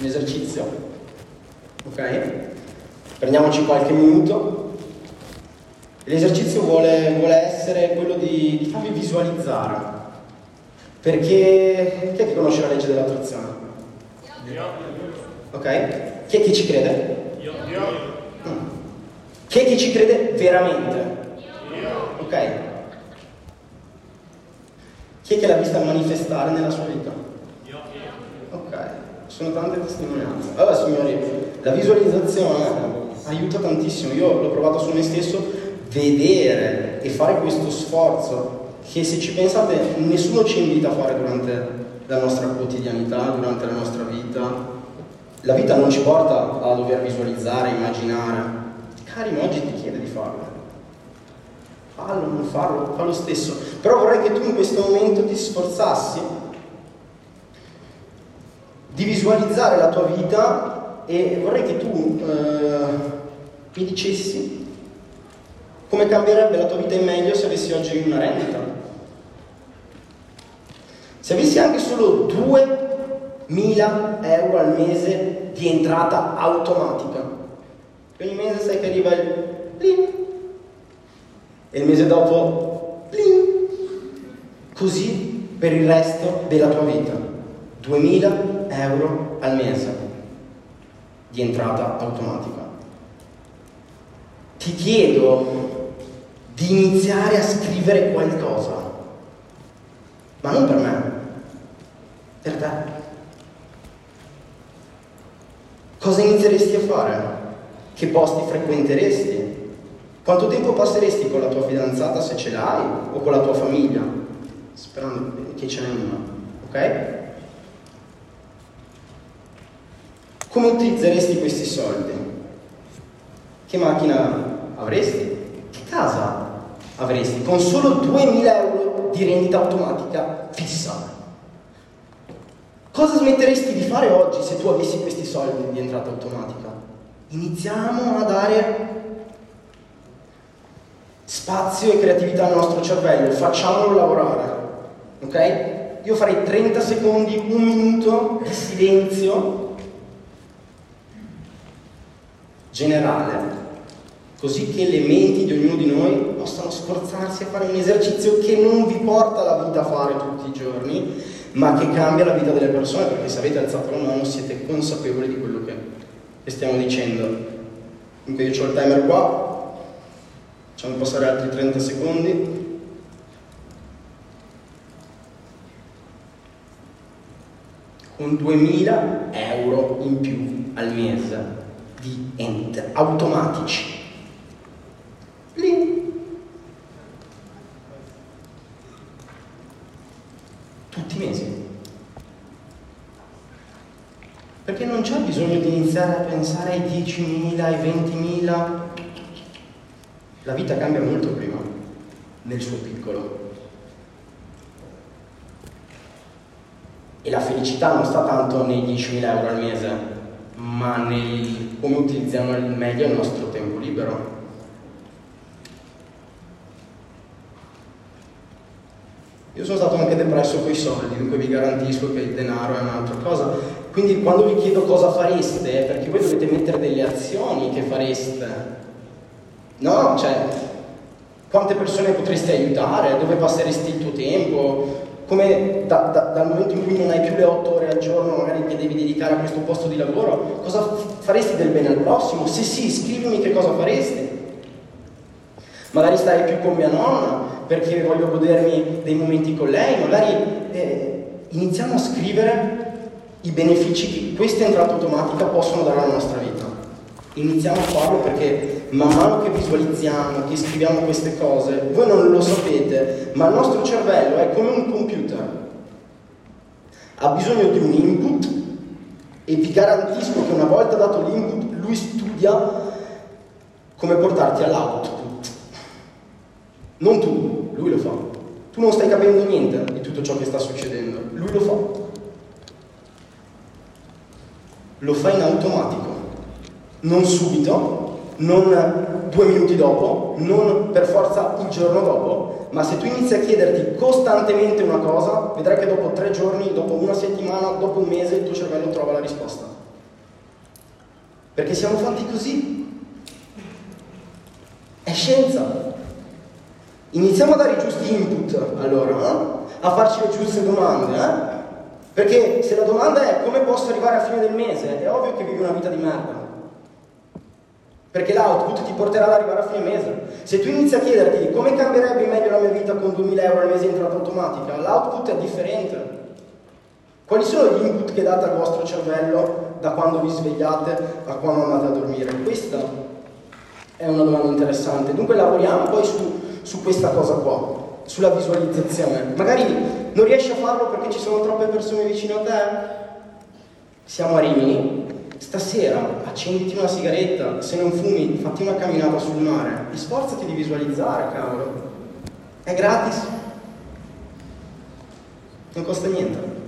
un esercizio, ok? Prendiamoci qualche minuto. L'esercizio vuole, vuole essere quello di, di farvi visualizzare. Perché chi è che conosce la legge dell'attrazione? Io. Ok? Chi è che ci crede? Io. Io. Mm. Chi è che ci crede veramente? Io. Ok? Chi è che l'ha vista manifestare nella sua vita? Sono tante testimonianze. Allora signori, la visualizzazione aiuta tantissimo. Io l'ho provato su me stesso, vedere e fare questo sforzo che se ci pensate nessuno ci invita a fare durante la nostra quotidianità, durante la nostra vita. La vita non ci porta a dover visualizzare, immaginare. Karim oggi ti chiede di farlo. Fallo, non farlo, fa lo stesso. Però vorrei che tu in questo momento ti sforzassi di visualizzare la tua vita e vorrei che tu eh, mi dicessi come cambierebbe la tua vita in meglio se avessi oggi una rendita. Se avessi anche solo 2.000 euro al mese di entrata automatica. Ogni mese sai che arriva il bling e il mese dopo bling. Così per il resto della tua vita. 2.000 euro al mese di entrata automatica. Ti chiedo di iniziare a scrivere qualcosa, ma non per me, per te. Cosa inizieresti a fare? Che posti frequenteresti? Quanto tempo passeresti con la tua fidanzata se ce l'hai o con la tua famiglia? Sperando che ce n'è una, ok? Come utilizzeresti questi soldi? Che macchina avresti? Che casa avresti? Con solo 2.000 euro di rendita automatica fissa. Cosa smetteresti di fare oggi se tu avessi questi soldi di entrata automatica? Iniziamo a dare spazio e creatività al nostro cervello, facciamolo lavorare, ok? Io farei 30 secondi, un minuto di silenzio generale, così che le menti di ognuno di noi possano sforzarsi a fare un esercizio che non vi porta la vita a fare tutti i giorni, ma che cambia la vita delle persone, perché se avete alzato la mano siete consapevoli di quello che, stiamo dicendo. Dunque io ho il timer qua, facciamo passare altri 30 secondi. Con 2000 euro in più al mese di enter automatici. Lì. Tutti i mesi. Perché non c'è bisogno di iniziare a pensare ai 10.000, ai 20.000. La vita cambia molto prima, nel suo piccolo. E la felicità non sta tanto nei 10.000 euro al mese, ma nel come utilizziamo al meglio il nostro tempo libero. Io sono stato anche depresso con i soldi, dunque vi garantisco che il denaro è un'altra cosa. Quindi quando vi chiedo cosa fareste, perché voi dovete mettere delle azioni che fareste. No, cioè, quante persone potreste aiutare, dove passeresti il tuo tempo, come da, da, dal momento in cui non hai più le otto ore al giorno magari che devi dedicare a questo posto di lavoro, cosa faresti del bene al prossimo? Se sì, scrivimi che cosa faresti. Magari stare più con mia nonna perché voglio godermi dei momenti con lei, magari eh, iniziamo a scrivere i benefici che questa entrata automatica possono dare alla nostra vita. Iniziamo a farlo perché man mano che visualizziamo, che scriviamo queste cose, voi non lo sapete, ma il nostro cervello è come un computer. Ha bisogno di un input e vi garantisco che una volta dato l'input lui studia come portarti all'output. Non tu, lui lo fa. Tu non stai capendo niente di tutto ciò che sta succedendo, lui lo fa. Lo fa in automatico, non subito, non due minuti dopo, non per forza il giorno dopo, ma se tu inizi a chiederti costantemente una cosa, vedrai che dopo tre giorni, dopo una settimana, dopo un mese il tuo cervello trova la risposta. Perché siamo fatti così. È scienza. Iniziamo a dare i giusti input, allora, no? a farci le giuste domande, eh? Perché se la domanda è come posso arrivare a fine del mese, è ovvio che vivi una vita di merda. Perché l'output ti porterà ad arrivare a fine mese. Se tu inizi a chiederti come cambierebbe meglio la mia vita con 2000 euro al mese in entrata automatica, l'output è differente. Quali sono gli input che date al vostro cervello da quando vi svegliate a quando andate a dormire? Questa è una domanda interessante. Dunque lavoriamo poi su, su questa cosa qua, sulla visualizzazione. Magari non riesci a farlo perché ci sono troppe persone vicino a te. Siamo a Rimini, stasera accenditi una sigaretta, se non fumi fatti una camminata sul mare e sforzati di visualizzare, cavolo. È gratis. Non costa niente.